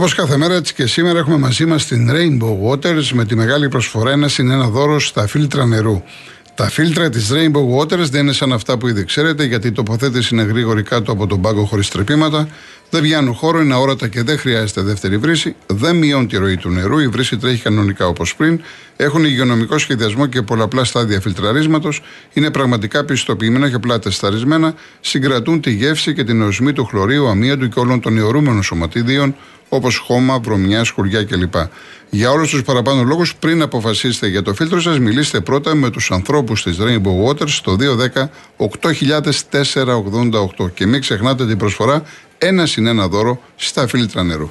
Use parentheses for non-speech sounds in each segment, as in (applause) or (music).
Όπως κάθε μέρα, έτσι και σήμερα έχουμε μαζί μας την Rainbow Waters με τη μεγάλη προσφορά ένα συν ένα δώρο στα φίλτρα νερού. Τα φίλτρα της Rainbow Waters δεν είναι σαν αυτά που ήδη ξέρετε, γιατί η τοποθέτηση είναι γρήγορη κάτω από τον πάγκο χωρίς τρεπήματα, δεν βγαίνουν χώρο, είναι αόρατα και δεν χρειάζεται δεύτερη βρύση, δεν μειώνει τη ροή του νερού, η βρύση τρέχει κανονικά όπως πριν, έχουν υγειονομικό σχεδιασμό και πολλαπλά στάδια φιλτραρίσματος, είναι πραγματικά πιστοποιημένα και απλά τεσταρισμένα, συγκρατούν τη γεύση και την οσμή του χλωρίου, αμύαντου και όλων των αιωρούμενων σωματίδίων, όπως χώμα, βρωμιά, σκουριά κλπ. Για όλους τους παραπάνω λόγους, πριν αποφασίσετε για το φίλτρο σας, μιλήστε πρώτα με τους ανθρώπους της Rainbow Waters στο 210 8488 και μην ξεχνάτε την προσφορά ένα συν ένα δώρο στα φίλτρα νερού.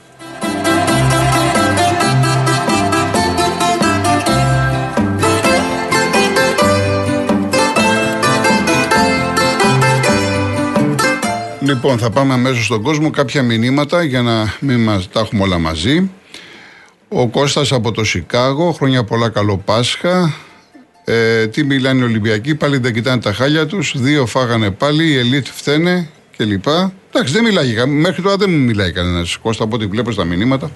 Λοιπόν, θα πάμε αμέσως στον κόσμο. Κάποια μηνύματα για να μην μας, τα έχουμε όλα μαζί. Ο Κώστας από το Σικάγο, χρόνια πολλά καλό Πάσχα. Ε, τι μιλάνε οι Ολυμπιακοί, πάλι δεν κοιτάνε τα χάλια τους. Δύο φάγανε πάλι, οι ελίτ φταίνε κλπ. Εντάξει, δεν μιλάει, μέχρι τώρα δεν μου μιλάει κανένας. Κώστα από ό,τι βλέπω στα μηνύματα.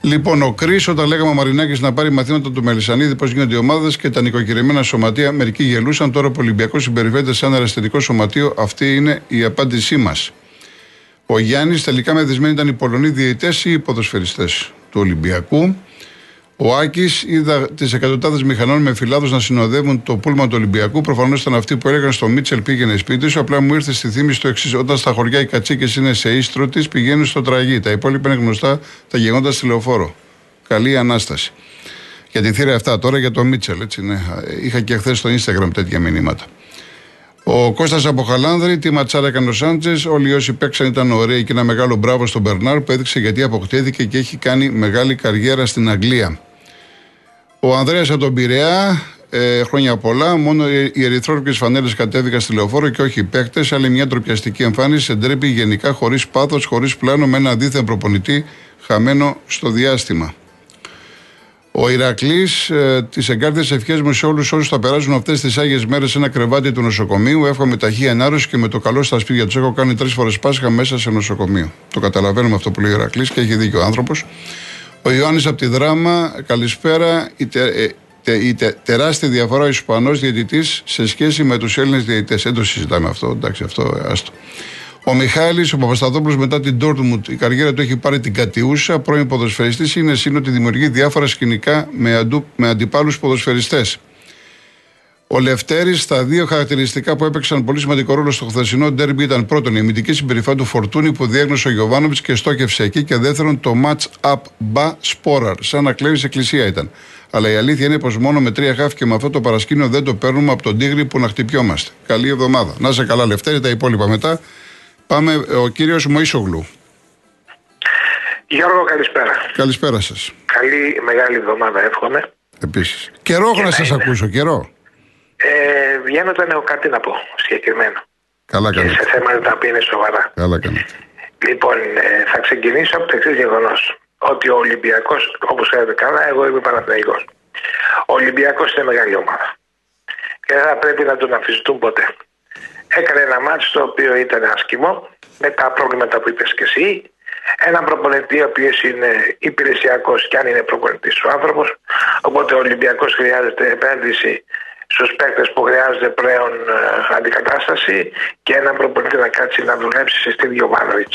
Λοιπόν, ο Κρή, όταν λέγαμε ο Μαρινάκης να πάρει μαθήματα του Μελισανίδη, πώς γίνονται οι ομάδες και τα νοικοκυρεμένα σωματεία, μερικοί γελούσαν. Τώρα που ο Ολυμπιακός συμπεριφέρεται σαν αριστερικό σωματείο, αυτή είναι η απάντησή μας. Ο Γιάννης, τελικά μεθυσμένοι ήταν οι Πολωνοί διαιτές ή οι ποδοσφαιριστές του Ολυμπιακού. Ο Άκης είδα τις εκατοντάδες μηχανών με φυλάδους να συνοδεύουν το πούλμα του Ολυμπιακού. Προφανώς ήταν αυτοί που έλεγαν στο Μίτσελ πήγαινε σπίτι σου. Απλά μου ήρθε στη θύμη το εξής: Όταν στα χωριά οι κατσίκες είναι σε ίστρο της, πηγαίνουν στο τραγί. Τα υπόλοιπα είναι γνωστά τα γεγονότα στη λεωφόρο. Καλή ανάσταση. Για την θύρα αυτά τώρα για το Μίτσελ, έτσι ναι. Είχα και χθες στο Instagram τέτοια μηνύματα. Ο Κώστας από Χαλάνδρη, τι ματσάρα έκανε ο Σάντζε. Όλοι όσοι παίξαν ήταν ωραίοι και ένα μεγάλο μπράβο στον Μπερνάρ που έδειξε γιατί αποκτήθηκε και έχει κάνει μεγάλη καριέρα στην Αγγλία. Ο Ανδρέας από τον Πειραιά, ε, χρόνια πολλά. Μόνο οι ερυθρόλεπτε φανέλε κατέβηκαν στη λεωφόρο και όχι οι παίκτες. Αλλά μια τροπιαστική εμφάνιση εντρέπει γενικά χωρίς πάθος, χωρίς πλάνο, με ένα δίθεν προπονητή χαμένο στο διάστημα. Ο Ηρακλής, ε, τις εγκάρδιε ευχές μου σε όλους όσους θα περάσουν αυτές τις άγιες μέρες σε ένα κρεβάτι του νοσοκομείου. Εύχομαι ταχύ ανάρρωση και με το καλό στα σπίτια τους. Έχω κάνει τρεις φορές Πάσχα μέσα σε νοσοκομείο. Το καταλαβαίνουμε αυτό που λέει ο Ηρακλής και έχει δίκιο ο άνθρωπος. Ο Ιωάννης από τη Δράμα, καλησπέρα. Η, τε, ε, η τε, τεράστια διαφορά ο Ισπανός διαιτητής σε σχέση με τους Έλληνες διαιτητές. Δεν το συζητάμε αυτό. Εντάξει, αυτό άστο. Ο Μιχάλης, ο Παπασταθόπουλος μετά την Ντόρτμουντ, η καριέρα του έχει πάρει την κατιούσα. Πρώην ποδοσφαιριστής είναι σύν ότι δημιουργεί διάφορα σκηνικά με, αντου, με αντιπάλους ποδοσφαιριστές. Ο Λευτέρης, στα δύο χαρακτηριστικά που έπαιξαν πολύ σημαντικό ρόλο στο χθεσινό ντέρμπι ήταν πρώτον η αμυντική συμπεριφορά του Φορτούνη που διέγνωσε ο Γιωβάνοβιτς και στόκευσε εκεί και δεύτερον το match up μπα σπόραρ, σαν να κλέβεις εκκλησία ήταν. Αλλά η αλήθεια είναι πως μόνο με τρία χάφ και με αυτό το παρασκήνιο δεν το παίρνουμε από τον Τίγρη που να χτυπιόμαστε. Καλή εβδομάδα. Να σε καλά, Λευτέρη, τα υπόλοιπα μετά. Πάμε, ο κύριος Μοίσογλου. Γιώργο, καλησπέρα. Καλησπέρα σας. Καλή μεγάλη εβδομάδα, εύχομαι. Επίσης. Καιρό έχω να σας ακούσω, καιρό. Ε, βγαίνω όταν έχω κάτι να πω συγκεκριμένο. Καλά Και σε κάνετε. θέματα τα οποία είναι σοβαρά. Καλά κάνετε. Λοιπόν, ε, θα ξεκινήσω από το εξής γεγονός. Ότι ο Ολυμπιακός, όπως ξέρετε καλά, εγώ είμαι Παναθηναϊκός. Ο Ολυμπιακός είναι μεγάλη ομάδα. Και δεν θα πρέπει να τον αφιστούν ποτέ. Έκανε ένα μάτσο το οποίο ήταν άσχημο, με τα προβλήματα που είπες και εσύ. Ένα προπονητή ο οποίος είναι υπηρεσιακός και αν είναι προπονητής ο άνθρωπος. Οπότε ο Ολυμπιακός χρειάζεται επένδυση στους παίκτες που χρειάζονται πλέον ε, αντικατάσταση και έναν προπονητή να κάτσει να δουλέψει στην Γιωβάνοβιτ.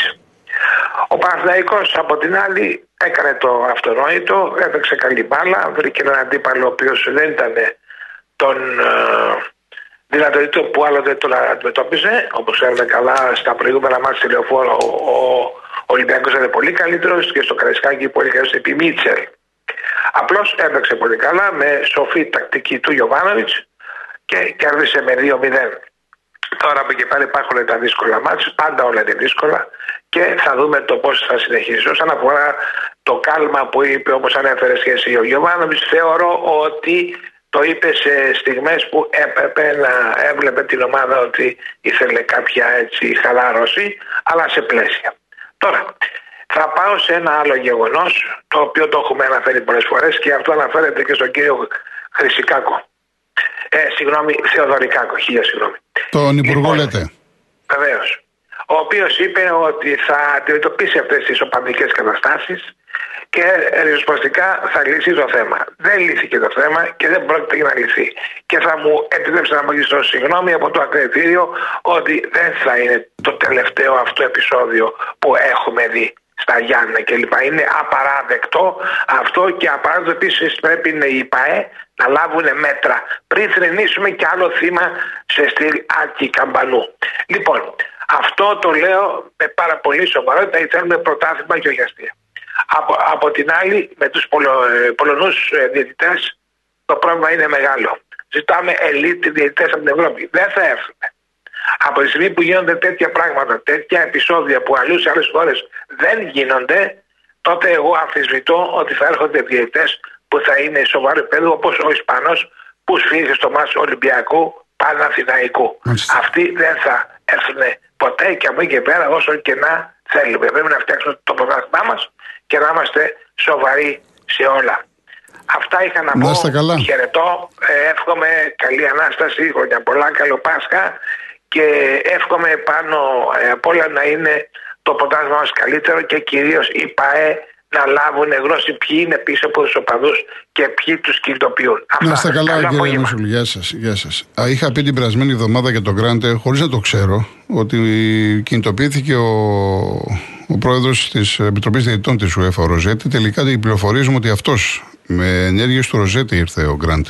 Ο Παναθηναϊκός από την άλλη έκανε το αυτονόητο, έπαιξε καλή μπάλα, βρήκε έναν αντίπαλο ο οποίος δεν ήταν των ε, δυνατοτήτων που άλλοτε τον αντιμετώπιζε. Όπως ξέρετε καλά, στα προηγούμενα μάτια στη λεωφόρο ο, ο Ολυμπιακός ήταν πολύ καλύτερος και στο Καραϊσκάκι πολύ καλύτερο επί Μίτσελ. Απλώς έπαιξε πολύ καλά με σοφή τακτική του Γιωβάνοβιτς και κέρδισε με 2-0. Τώρα από εκεί πέρα υπάρχουν τα δύσκολα μάτια, πάντα όλα είναι δύσκολα και θα δούμε το πώς θα συνεχίσει. Όσον αφορά το κάλμα που είπε, όπως ανέφερε και εσύ ο Γιωβάνοβιτς, θεωρώ ότι το είπε σε στιγμές που έπρεπε να έβλεπε την ομάδα ότι ήθελε κάποια έτσι χαλάρωση, αλλά σε πλαίσια. Τώρα, θα πάω σε ένα άλλο γεγονός, το οποίο το έχουμε αναφέρει πολλές φορές και αυτό αναφέρεται και στον κύριο Χρυσικάκο. Ε, συγγνώμη, Θεοδωρικάκο, χίλια συγγνώμη. Τον Υπουργό λοιπόν, λέτε. Βεβαίως. Ο οποίος είπε ότι θα αντιμετωπίσει αυτές τις οπαδικές καταστάσεις και ριζοσπαστικά θα λύσει το θέμα. Δεν λύθηκε το θέμα και δεν πρόκειται να λυθεί. Και θα μου επιτρέψει να μου ζητήσω συγγνώμη από το ακριτήριο ότι δεν θα είναι το τελευταίο αυτό επεισόδιο που έχουμε δει στα Γιάννα κλπ. Είναι απαράδεκτο αυτό και απαράδεκτο επίσης πρέπει είναι οι ΠΑΕ να λάβουν μέτρα πριν θρυνήσουμε κι άλλο θύμα σε στυλ Άκη Καμπανού. Λοιπόν, αυτό το λέω με πάρα πολύ σοβαρότητα. Θέλουμε πρωτάθλημα και όχι αστεία. Από, από την άλλη, με τους Πολο, ε, Πολωνούς ε, διαιτητές το πρόβλημα είναι μεγάλο. Ζητάμε ελίτ διαιτητές από την Ευρώπη. Δεν θα έρθουν. Από τη στιγμή που γίνονται τέτοια πράγματα, τέτοια επεισόδια που αλλού σε άλλες χώρες δεν γίνονται, τότε εγώ αμφισβητώ ότι θα έρχονται διαιτητές που θα είναι σοβαρό επίπεδο όπως ο Ισπανός που σφίγγει στο μάτι Ολυμπιακού Παναθηναϊκού. Αυτοί δεν θα έρθουν ποτέ και από εκεί και πέρα όσο και να θέλουμε. Πρέπει να φτιάξουμε το πρόγραμμά μας και να είμαστε σοβαροί σε όλα. Αυτά είχα να, πω. Καλά. Χαιρετώ. Ε, εύχομαι καλή ανάσταση, χρόνια πολλά, καλό Πάσχα και εύχομαι πάνω ε, απ' όλα να είναι το ποτάσμα μας καλύτερο και κυρίως οι ΠΑΕ να λάβουν γνώση ποιοι είναι πίσω από τους οπαδούς και ποιοι τους κινητοποιούν. Να είστε καλά, κύριε Μουσουλ. Γεια σας. Γεια σας. είχα πει την περασμένη εβδομάδα για τον Γκράντε, χωρίς να το ξέρω, ότι κινητοποιήθηκε ο, ο πρόεδρος της Επιτροπής Διαιτητών της ΟΕΦΑ, ο Ροζέτη. Τελικά οι πληροφορίες μου ότι αυτός με ενέργειες του Ροζέτη ήρθε ο Γκράντε.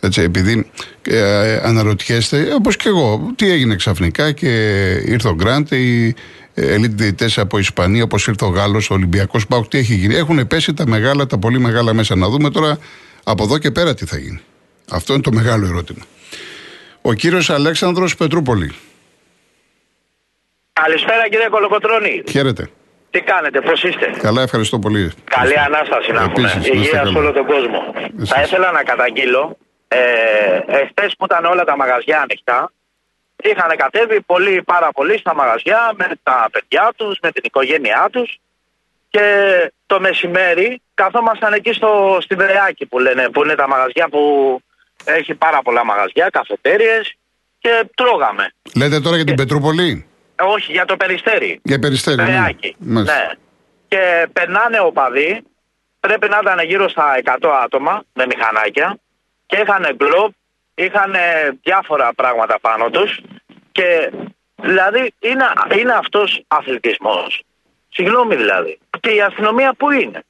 Έτσι, επειδή ε, αναρωτιέστε, όπως και εγώ, τι έγινε ξαφνικά και ήρθε ο Γκράντε, οι ελίτ διαιτητές από Ισπανία, όπως ήρθε ο Γάλλος, ο Ολυμπιακός Πάουκ, τι έχει γίνει. Έχουν πέσει τα μεγάλα, τα πολύ μεγάλα μέσα. Να δούμε τώρα από εδώ και πέρα τι θα γίνει. Αυτό είναι το μεγάλο ερώτημα. Ο κύριος Αλέξανδρος Πετρούπολη. Καλησπέρα κύριε Κολοκοτρώνη. Χαίρετε. Τι κάνετε, πώς είστε; Καλά, ευχαριστώ πολύ. Καλή ανάσταση να έχουμε. Υγεία σε όλο τον κόσμο. Θα ήθελα να καταγγείλω. Ε, Εχθές που ήταν όλα τα μαγαζιά ανοιχτά, είχαν κατέβει πολύ, πάρα πολύ στα μαγαζιά με τα παιδιά τους, με την οικογένειά τους. Και το μεσημέρι καθόμασταν εκεί στο, στη Βρεάκη που λένε, που είναι τα μαγαζιά που έχει πάρα πολλά μαγαζιά, καφετέρειε και τρώγαμε. Λέτε τώρα για την Πετρούπολη; Όχι, για το περιστέρι. Για περιστέρι. Ναι. ναι. Και περνάνε οπαδοί, πρέπει να ήταν γύρω στα 100 άτομα με μηχανάκια και είχαν γκλοπ, είχαν διάφορα πράγματα πάνω τους και δηλαδή είναι, είναι αυτός αθλητισμός. Συγγνώμη δηλαδή. Και η αστυνομία που είναι;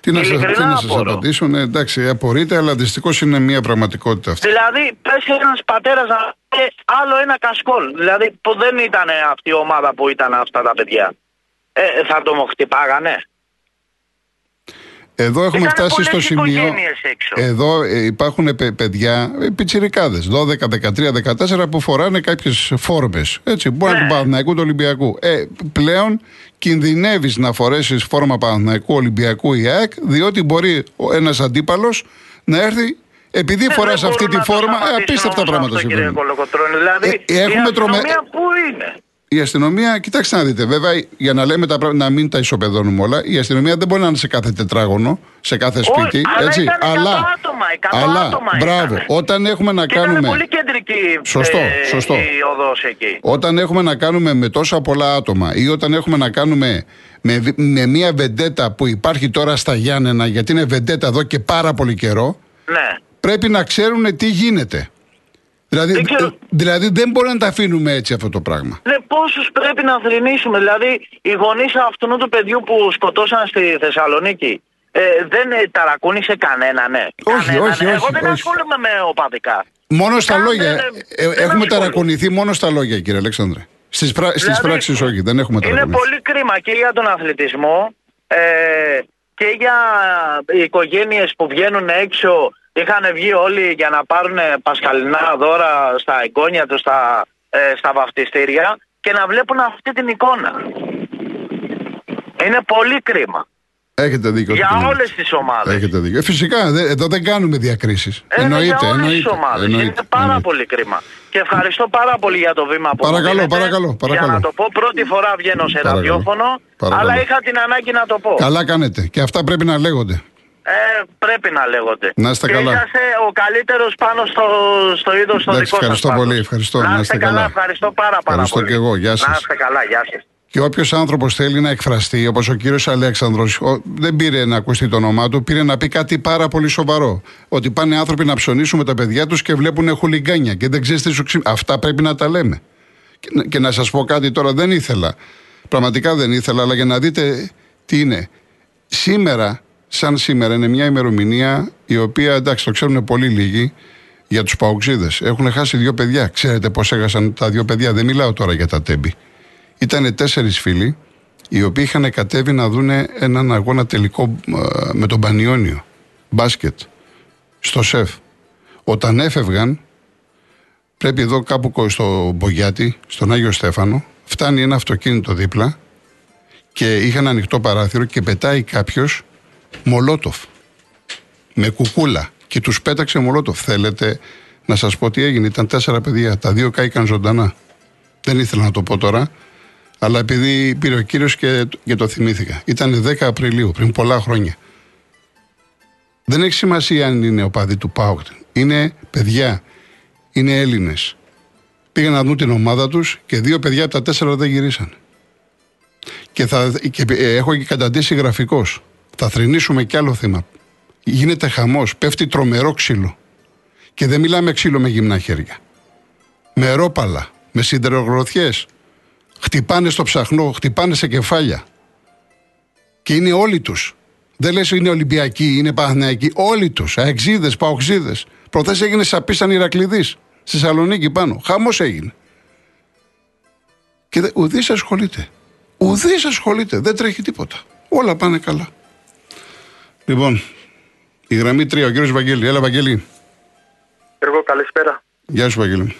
Τι να, σας, τι να σας απαντήσω, ναι, εντάξει, απορείτε, αλλά δυστυχώς είναι μια πραγματικότητα αυτή. Δηλαδή, πέσει ένας πατέρας να και άλλο ένα κασκόλ. Δηλαδή, που δεν ήταν αυτή η ομάδα που ήταν αυτά τα παιδιά. Ε, θα το μου χτυπάγανε. Εδώ έχουμε φτάσει στο σημείο. Εδώ ε, υπάρχουν παιδιά, ε, πιτσιρικάδες, 12, 13, 14 που φοράνε κάποιες φόρμες. Έτσι, μπορεί να ναι. του Παναθηναϊκού, του Ολυμπιακού. Ε, πλέον κινδυνεύεις να φορέσεις φόρμα Παναθηναϊκού, Ολυμπιακού ή ΑΕΚ, διότι μπορεί ένας αντίπαλος να έρθει επειδή ναι, φοράς αυτή τη φόρμα, απίστευτα πράγματα συμβαίνουν. Δηλαδή, ε, έχουμε τρομε... πού είναι; Η αστυνομία, κοιτάξτε να δείτε, βέβαια, για να λέμε τα πράγματα, να μην τα ισοπεδώνουμε όλα, η αστυνομία δεν μπορεί να είναι σε κάθε τετράγωνο, σε κάθε σπίτι. αλλά έτσι, ήταν αλλά, άτομα, αλλά άτομα μπράβο, ήταν. όταν έχουμε να και κάνουμε. Ήταν πολύ κεντρική σωστό, ε, σωστό. η οδός εκεί. Όταν έχουμε να κάνουμε με τόσα πολλά άτομα ή όταν έχουμε να κάνουμε με, με μια βεντέτα που υπάρχει τώρα στα Γιάννενα, γιατί είναι βεντέτα εδώ και πάρα πολύ καιρό, ναι. πρέπει να ξέρουν τι γίνεται. Δηλαδή δεν, ξέρω... δηλαδή δεν μπορεί να τα αφήνουμε έτσι αυτό το πράγμα. Ναι, πόσους πρέπει να θρυνήσουμε. Δηλαδή, οι γονείς αυτού του παιδιού που σκοτώσαν στη Θεσσαλονίκη ε, δεν ε, ταρακούνησε κανένα, ναι. Όχι, κανένα, όχι, ναι. όχι. Εγώ δεν όχι. ασχολούμαι με οπαδικά. Μόνο στα λόγια. Ε, ε, έχουμε ταρακουνηθεί μόνο στα λόγια, κύριε Αλέξανδρε. Στις πρα... δηλαδή, πράξεις, όχι, δεν έχουμε ταρακουνηθεί. Είναι πολύ κρίμα και για τον αθλητισμό ε, και για οι οικογένειες που βγαίνουν έξω Είχαν βγει όλοι για να πάρουν πασχαλινά δώρα στα εγγόνια τους, στα, ε, στα βαφτιστήρια και να βλέπουν αυτή την εικόνα. Είναι πολύ κρίμα. Έχετε δίκιο. Για όλες τις ομάδες. Έχετε δίκιο. Ε, φυσικά, εδώ δεν κάνουμε διακρίσεις. Ε, εννοείται. Για όλε τι ομάδες. Είναι πάρα εννοείται. πολύ κρίμα. Και ευχαριστώ πάρα πολύ για το βήμα που Παρακαλώ, παρακαλώ, παρακαλώ. Για να το πω, πρώτη φορά βγαίνω σε ραδιόφωνο, αλλά είχα την ανάγκη να το πω. Καλά κάνετε. Και αυτά πρέπει να λέγονται. Ε, πρέπει να λέγονται. Να είστε καλά. Είσαστε ο καλύτερος πάνω στο, στο είδος στο δικό σας. Ευχαριστώ πολύ. Ευχαριστώ. Να είστε καλά. Ευχαριστώ πάρα, πάρα ευχαριστώ πολύ. και εγώ. Γεια σας. Να είστε καλά. Γεια σας. Και όποιος άνθρωπος θέλει να εκφραστεί, όπως ο κύριος Αλέξανδρος, δεν πήρε να ακουστεί το όνομά του, πήρε να πει κάτι πάρα πολύ σοβαρό. Ότι πάνε άνθρωποι να ψωνίσουν με τα παιδιά τους και βλέπουν χουλιγκάνια και δεν ξέρεις τι σου ξύ... Αυτά πρέπει να τα λέμε. Και, και να σας πω κάτι τώρα, δεν ήθελα. Πραγματικά δεν ήθελα, αλλά για να δείτε τι είναι. Σήμερα, σαν σήμερα, είναι μια ημερομηνία η οποία εντάξει, το ξέρουν πολύ λίγοι για τους παουξίδε. Έχουν χάσει δύο παιδιά. Ξέρετε πώς έχασαν τα δύο παιδιά; Δεν μιλάω τώρα για τα τέμπη. Ήταν τέσσερις φίλοι οι οποίοι είχαν κατέβει να δουν έναν αγώνα τελικό ε, με τον Πανιόνιο. Μπάσκετ. Στο ΣΕΦ. Όταν έφευγαν, πρέπει εδώ κάπου στο Μπογιάτι, στον Άγιο Στέφανο, φτάνει ένα αυτοκίνητο δίπλα και είχαν ανοιχτό παράθυρο και πετάει κάποιος μολότοφ. Με κουκούλα. Και τους πέταξε μολότοφ. Θέλετε να σας πω τι έγινε. Ήταν τέσσερα παιδιά. Τα δύο κάηκαν ζωντανά. Δεν ήθελα να το πω τώρα. Αλλά επειδή πήρε ο κύριος και, και το θυμήθηκα. Ήταν 10 Απριλίου, πριν πολλά χρόνια. Δεν έχει σημασία αν είναι ο παδί του Πάουκ. Είναι παιδιά. Είναι Έλληνες. Πήγαν να δουν την ομάδα τους και δύο παιδιά από τα τέσσερα δεν γυρίσαν. Και, θα, και ε, έχω και καταντήσει γραφικός. Θα θρυνήσουμε κι άλλο θύμα. Γίνεται χαμός. Πέφτει τρομερό ξύλο. Και δεν μιλάμε ξύλο με γυμνά χέρια. Με ρόπαλα, με σιδερογροθιές, Χτυπάνε στο ψαχνό, χτυπάνε σε κεφάλια. Και είναι όλοι τους. Δεν λες είναι Ολυμπιακοί, είναι Παναθηναϊκοί. Όλοι τους. Αεξίδες, Παοξίδες. Προθέσει έγινε σαπίσαν Ηρακλειδή. Στη Θεσσαλονίκη πάνω. Χαμός έγινε. Και ουδή ασχολείται. Ουδή ασχολείται. Δεν τρέχει τίποτα. Όλα πάνε καλά. Λοιπόν, η γραμμή 3, ο κύριος Βαγγέλη. Έλα, Βαγγέλη. Εγώ, καλησπέρα. Γεια σου, Βαγγέλη.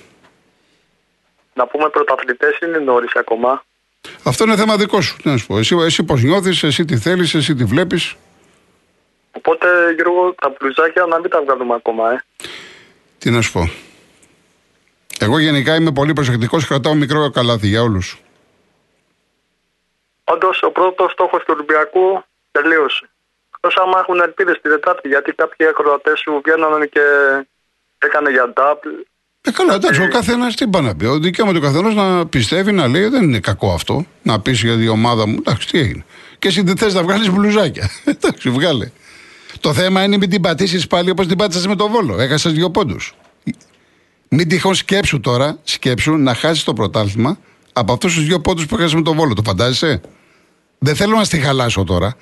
Να πούμε πρωταθλητές είναι νωρίς ακόμα. Αυτό είναι θέμα δικό σου. Τι να σου πω. Εσύ, εσύ πώς νιώθεις, εσύ τι θέλεις, εσύ τι βλέπεις. Οπότε, Γιώργο, τα πλουζάκια να μην τα βγάλουμε ακόμα, ε. Τι να σου πω. Εγώ γενικά είμαι πολύ προσεκτικός, κρατάω μικρό καλάθι για όλους. Όντως, ο πρώτος στόχος του Ολυμπιακού τελείωσε. Εκτός άμα έχουν ελπίδες τη Δετάρτη, γιατί κάποιοι ακροατές σου βγαίνουν και έκανε για double. Ε, καλά, εντάξει, ο καθένας τι πάει να πει. Ο δικαίωμα του καθενός να πιστεύει, να λέει, δεν είναι κακό αυτό. Να πεις για την ομάδα μου, εντάξει, τι έγινε. Και εσύ δεν θες να βγάλεις μπλουζάκια. (laughs) εντάξει, βγάλε. Το θέμα είναι μην την πατήσεις πάλι όπως την πάτησες με τον βόλο. Έχασες δύο πόντους. Μην τυχόν σκέψου τώρα, σκέψου να χάσεις το πρωτάθλημα από αυτούς τους δύο πόντους που έχασες με τον Βόλο. Το φαντάζεσαι; Δεν θέλω να στη χαλάσω τώρα,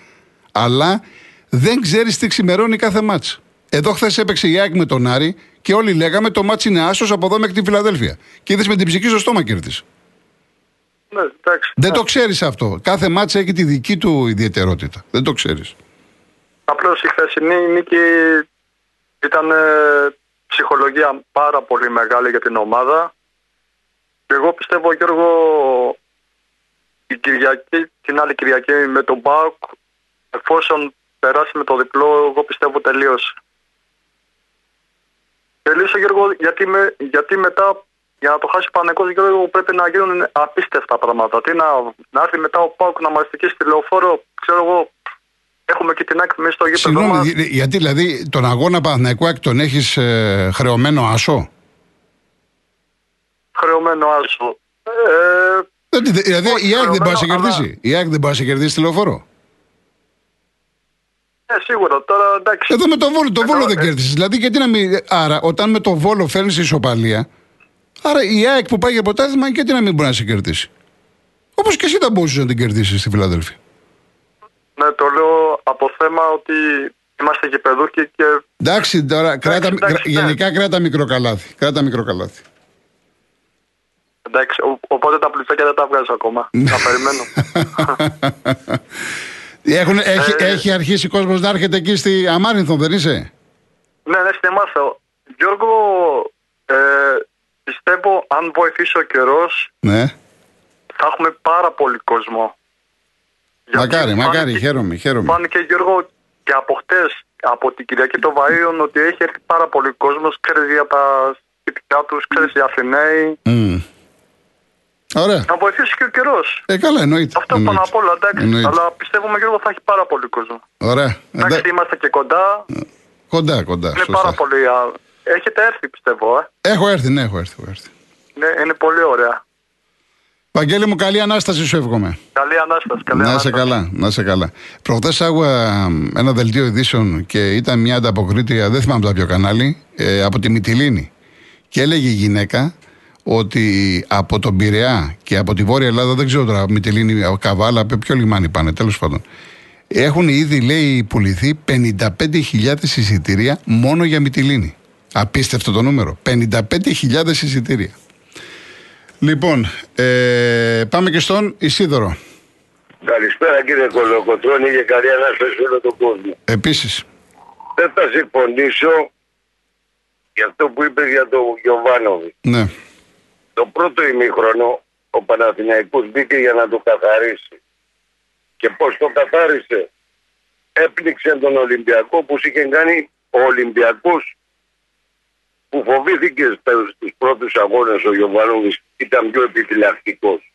αλλά δεν ξέρεις τι ξημερώνει κάθε ματς. Εδώ χθες έπαιξε η ΑΕΚ με τον Άρη και όλοι λέγαμε το ματς είναι άσος από εδώ μέχρι τη Φιλαδέλφια. Και είδες με την ψυχή στο στόμα κέρδισε. Ναι, εντάξει. Δεν το ξέρεις αυτό. Κάθε ματς έχει τη δική του ιδιαιτερότητα. Δεν το ξέρεις. Απλώς η χθεσινή νίκη ήταν ε, ψυχολογία πάρα πολύ μεγάλη για την ομάδα. Και εγώ πιστεύω, Γιώργο, η Κυριακή, την άλλη Κυριακή με τον Μπάουκ, εφόσον περάσει με το διπλό, εγώ πιστεύω τελείωσε. Τελείωσε Γιώργο, γιατί, με, γιατί μετά για να το χάσει ο Πανεκός Γιώργο πρέπει να γίνουν απίστευτα πράγματα. Τι να, να έρθει μετά ο Πάουκ να μας στη λεωφόρο, ξέρω εγώ, έχουμε και την άκρη μέσα στο γήπεδο Συγγνώμη, γιατί δηλαδή τον αγώνα Παναθηναϊκού τον έχεις ε, χρεωμένο άσο; Χρεωμένο άσο. Ε, δηλαδή η ΑΕΚ δεν μπορεί να σε κερδίσει. Η ΑΕΚ δεν μπορεί να σε κερδίσει τη λεωφόρο. Ε, σίγουρα. Τώρα εντάξει. Εδώ με το βόλο, το βόλο δεν ε... κέρδισες. Δηλαδή, γιατί να μην. Άρα, όταν με το βόλο φέρνεις ισοπαλία, άρα η ΑΕΚ που πάει για ποτάθλημα, γιατί να μην μπορεί να σε κερδίσει; Όπως και εσύ θα μπορούσες να την κερδίσεις στη Φιλαδέλφια. Ναι, το λέω από θέμα ότι είμαστε γηπεδούχοι και. Εντάξει, τώρα κράτα, εντάξει, ναι. γενικά κράτα μικρό καλάθι. Κράτα μικρό καλάθι. Εντάξει, οπότε τα πλουτσάκια δεν τα βγάζω ακόμα. θα περιμένω. (laughs) Έχουν, έχει, ε, έχει αρχίσει ο κόσμος να έρχεται εκεί στη Αμάρινθον, δεν είσαι; Ναι, ναι, θυμάσαι. Γιώργο, ε, πιστεύω αν βοηθήσει ο καιρός. Ναι. Θα έχουμε πάρα πολύ κόσμο. Μακάρι, μακάρι, χαίρομαι, χαίρομαι. Φάνηκε Γιώργο και από χτες, από την Κυριακή των Βαΐων, ότι έχει έρθει πάρα πολύ κόσμος. Ξέρεις για τα σπιτικά τους, ξέρεις οι Αθηναίοι. Mm. Ωραία. Να βοηθήσει και ο καιρός. Ε, καλά, εννοείται. Αυτό πάνω απ' όλα, εντάξει. Εννοείται. Αλλά πιστεύουμε Γιώργο θα έχει πάρα πολύ κόσμο. Ωραία. Εντάξει, είμαστε και κοντά. Κοντά, κοντά. Είναι πάρα πολύ. Έχετε έρθει, πιστεύω. Ε. Έχω έρθει, ναι, έχω έρθει. Έχω έρθει. Ναι, είναι πολύ ωραία. Βαγγέλη μου, καλή ανάσταση σου εύχομαι. Καλή ανάσταση. Καλή να σε καλά, να σε καλά. Προχθές άκουγα ένα δελτίο ειδήσεων και ήταν μια ανταποκρίτρια, δεν θυμάμαι το ποιο κανάλι, ε, από τη Μυτιλίνη. Και έλεγε η γυναίκα ότι από τον Πειραιά και από τη Βόρεια Ελλάδα, δεν ξέρω τώρα, Μυτιλίνη, Καβάλα, από ποιο λιμάνι πάνε, τέλος πάντων. Έχουν ήδη, λέει, πουληθεί 55.000 εισιτήρια μόνο για Μυτιλίνη. Απίστευτο το νούμερο. 55.000 εισιτήρια. Λοιπόν, ε, πάμε και στον Ισίδωρο. Καλησπέρα κύριε Κολοκοτρώνη και καλή ανάσταση όλο τον κόσμο. Επίσης. Δεν θα συμφωνήσω για αυτό που είπες για τον Γιωβάνοβι. Ναι. Το πρώτο ημίχρονο ο Παναθηναϊκός μπήκε για να το καθαρίσει. Και πώς το καθάρισε; Έπνιξε τον Ολυμπιακό που είχε κάνει ο Ολυμπιακός που φοβήθηκε στους πρώτους αγώνες ο Γιωβάνοβης ήταν πιο επιφυλακτικός.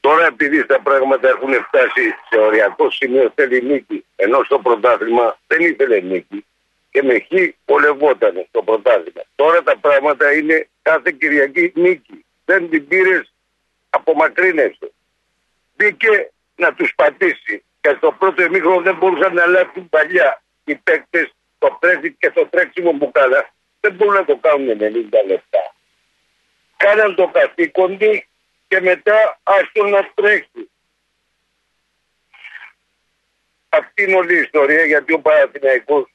Τώρα επειδή τα πράγματα έχουν φτάσει σε οριακό σημείο θέλει νίκη. Ενώ στο πρωτάθλημα δεν ήθελε νίκη. Και με χ πολευόταν στο πρωτάθλημα. Τώρα τα πράγματα είναι κάθε Κυριακή νίκη. Δεν την πήρες απομακρύνεσαι. Μπήκε να τους πατήσει. Και στο πρώτο εμίχρονο δεν μπορούσαν να αλλάξουν παλιά. Οι παίκτες το πρέσβη και το τρέξιμο που κάνα δεν μπορούν να το κάνουν 90 λεπτά. Κάναν το καθήκον και μετά άστον να τρέχει. Αυτή είναι όλη η ιστορία γιατί ο Παναθηναϊκός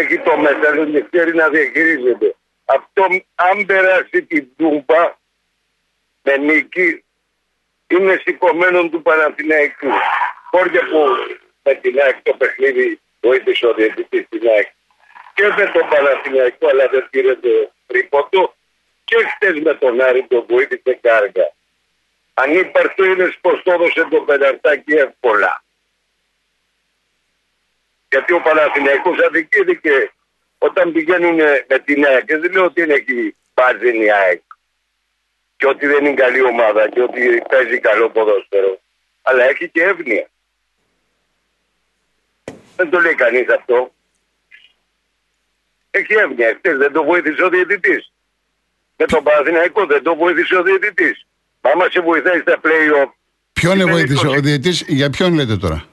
έχει το μέλλον και ξέρει να διαχειρίζεται. Αυτό αν περάσει την Τούμπα με νίκη είναι σηκωμένο του Παναθηναϊκού. Χώρια που με την ΑΕΚ το παιχνίδι βοήθησε ο διαιτητής στην ΑΕΚ και με τον Παναθηναϊκό αλλά δεν πήρε το τρίποντο και χτες με τον Άρη τον βοήθησε κάργα. Ανύπαρτο είναι πως το έδωσε το πενταρτάκι εύκολα. Γιατί ο Παναθηναϊκός αδικήθηκε όταν πηγαίνουν με την ΑΕΚ και δεν λέω ότι είναι εκεί μπάζει η ΑΕΚ και ότι δεν είναι καλή ομάδα και ότι παίζει καλό ποδόσφαιρο αλλά έχει και εύνοια. Δεν το λέει κανείς αυτό. Έχει εύνοια. Χτες δεν το βοήθησε ο διαιτητής. Με τον Παναθηναϊκό δεν το βοήθησε ο διαιτητής. Άμα σε βοηθάει στα play-off. Ποιον είναι βοήθησε ο διαιτητής, για ποιον λέτε τώρα;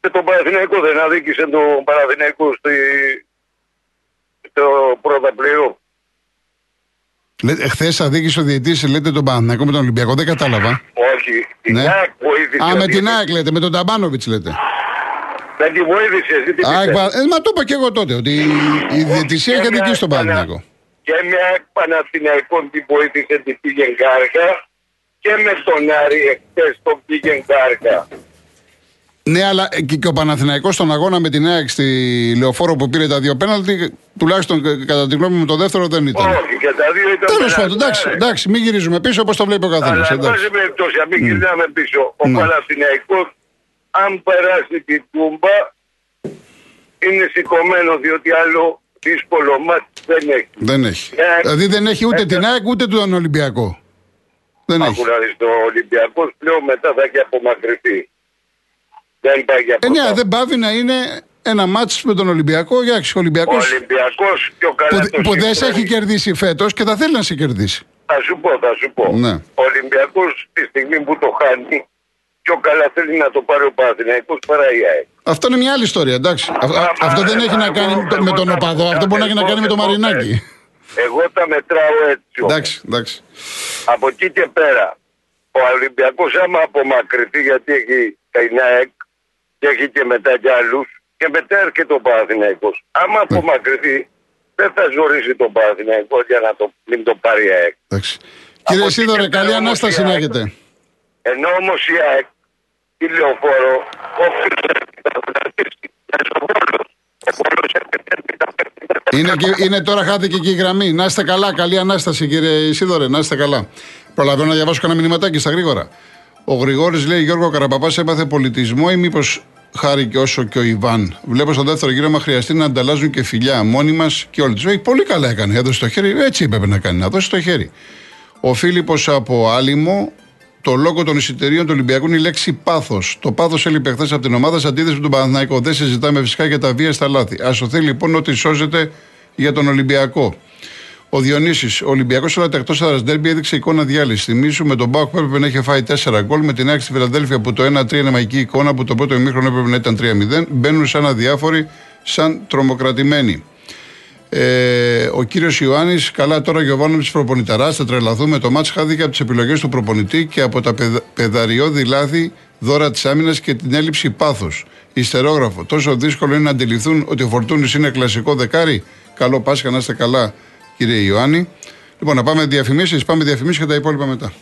Με τον Παναθηναϊκό δεν αδίκησε τον Παναθηναϊκό στη... στο πρώτο play-off. Χθε αδίκησε ο διαιτητής, λέτε τον Παναθηναϊκό με τον Ολυμπιακό, δεν κατάλαβα. Όχι, την ναι. ΑΕΚ βοήθησε. Α, με την ΑΕΚ λέτε, με τον Ταμπάνοβιτς λέτε. Δεν τη βοήθησε, εσύ τι ε, Μα το είπα και εγώ τότε, ότι η διαιτησία έχει αδικήσει στον Παναθηναϊκό και με Παναθηναϊκό την βοήθησε την πήγε κάργα και με τον Άρη εχθές τον πήγε κάργα. Ναι, αλλά και, ο Παναθηναϊκός στον αγώνα με την ΑΕΚ στη Λεωφόρο που πήρε τα δύο πέναλτι, τουλάχιστον κατά τη γνώμη μου το δεύτερο δεν ήταν. Όχι, και τα δύο ήταν. Τέλος πάντων, εντάξει, εντάξει, μην γυρίζουμε πίσω όπως το βλέπει ο καθένας. Αλλά εν πάση περιπτώσει, μην mm. γυρνάμε πίσω. Ο mm. Παναθηναϊκός, αν περάσει την κούμπα, είναι σηκωμένο διότι άλλο δύσκολο μάτι δεν έχει. Δεν έχει. Ε, δηλαδή δεν έχει ούτε ε, την ΑΕΚ ούτε τον Ολυμπιακό. Δεν έχει. Δηλαδή το Ολυμπιακός πλέον μετά θα έχει απομακρυνθεί. Δεν πάει για ε, ναι, δεν πάβει να είναι ένα μάτσο με τον Ολυμπιακό. Για ο Ολυμπιακός. Ο Ολυμπιακός πιο καλά που, που δεν σε έχει κερδίσει φέτος και θα θέλει να σε κερδίσει. Θα σου πω, θα σου πω. Ναι. Ο Ολυμπιακός τη στιγμή που το χάνει πιο καλά θέλει να το πάρει ο Παναθηναϊκός παρά η ΑΕΚ. Αυτό είναι μια άλλη ιστορία, εντάξει. αυτό δεν έχει να κάνει με τον οπαδό, αυτό μπορεί να έχει να κάνει με το Μαρινάκι. Εγώ τα μετράω έτσι. Εντάξει, εντάξει. Από εκεί και πέρα, ο Ολυμπιακός άμα απομακρυνθεί γιατί έχει την ΑΕΚ και έχει και μετά κι άλλους και μετά έρχεται ο Παναθηναϊκός. Άμα ναι. απομακρυνθεί, δεν θα ζωρίσει τον Παναθηναϊκό για να το, μην το πάρει η ΑΕΚ. Εντάξει. Κύριε Σίδωρε, καλή ανάσταση να έχετε. Ενώ όμως η ΑΕΚ, η λεωφόρο, όποιο θα ο Πόλος, ο Πόλος έπαιρνε τα Είναι, και, είναι τώρα χάθηκε και η γραμμή. Να είστε καλά. Καλή ανάσταση, κύριε Ισίδωρε. Να είστε καλά. Προλαβαίνω να διαβάσω κανένα μηνυματάκι στα γρήγορα. Ο Γρηγόρης λέει: Γιώργο Καραπαπάς έπαθε πολιτισμό ή μήπως χάρη και όσο και ο Ιβάν. Βλέπω στο δεύτερο γύρο, μα χρειαστεί να ανταλλάζουν και φιλιά μόνοι μας και όλοι του. Πολύ καλά έκανε. Έδωσε το χέρι. Έτσι έπρεπε να κάνει. Να δώσει το χέρι. Ο Φίλιππος από Άλυμο το λόγο των εισιτηρίων του Ολυμπιακού είναι η λέξη πάθος. Το πάθος έλειπε χθες από την ομάδα σε αντίθεση με τον Παναθηναϊκό. Δεν συζητάμε φυσικά για τα βία στα λάθη. Α σωθεί λοιπόν ότι σώζεται για τον Ολυμπιακό. Ο Διονύσης, ο Ολυμπιακός όλα τα εκτό έδρα ντέρμπι έδειξε εικόνα διάλυσης. Θυμήσου με τον Μπάουκ που έπρεπε να είχε φάει 4 γκολ. Με την άκρη στη Φιλαδέλφια που το 1-3 είναι μαγική εικόνα που το πρώτο ημίχρονο έπρεπε να ήταν 3-0. Μπαίνουν σαν αδιάφοροι, σαν τρομοκρατημένοι. Ε, ο κύριος Ιωάννης, καλά τώρα Γιωβάνο τη προπονηταράς, θα τρελαθούμε. Το μάτς χάθηκε από τις επιλογές του προπονητή και από τα πεδαριώδη λάθη δώρα της άμυνας και την έλλειψη πάθους. Ιστερόγραφο. Τόσο δύσκολο είναι να αντιληφθούν ότι ο Φορτούνης είναι κλασικό δεκάρι. Καλό Πάσχα, να είστε καλά, κύριε Ιωάννη. Λοιπόν, να πάμε διαφημίσεις. Πάμε διαφημίσεις και τα υπόλοιπα μετά.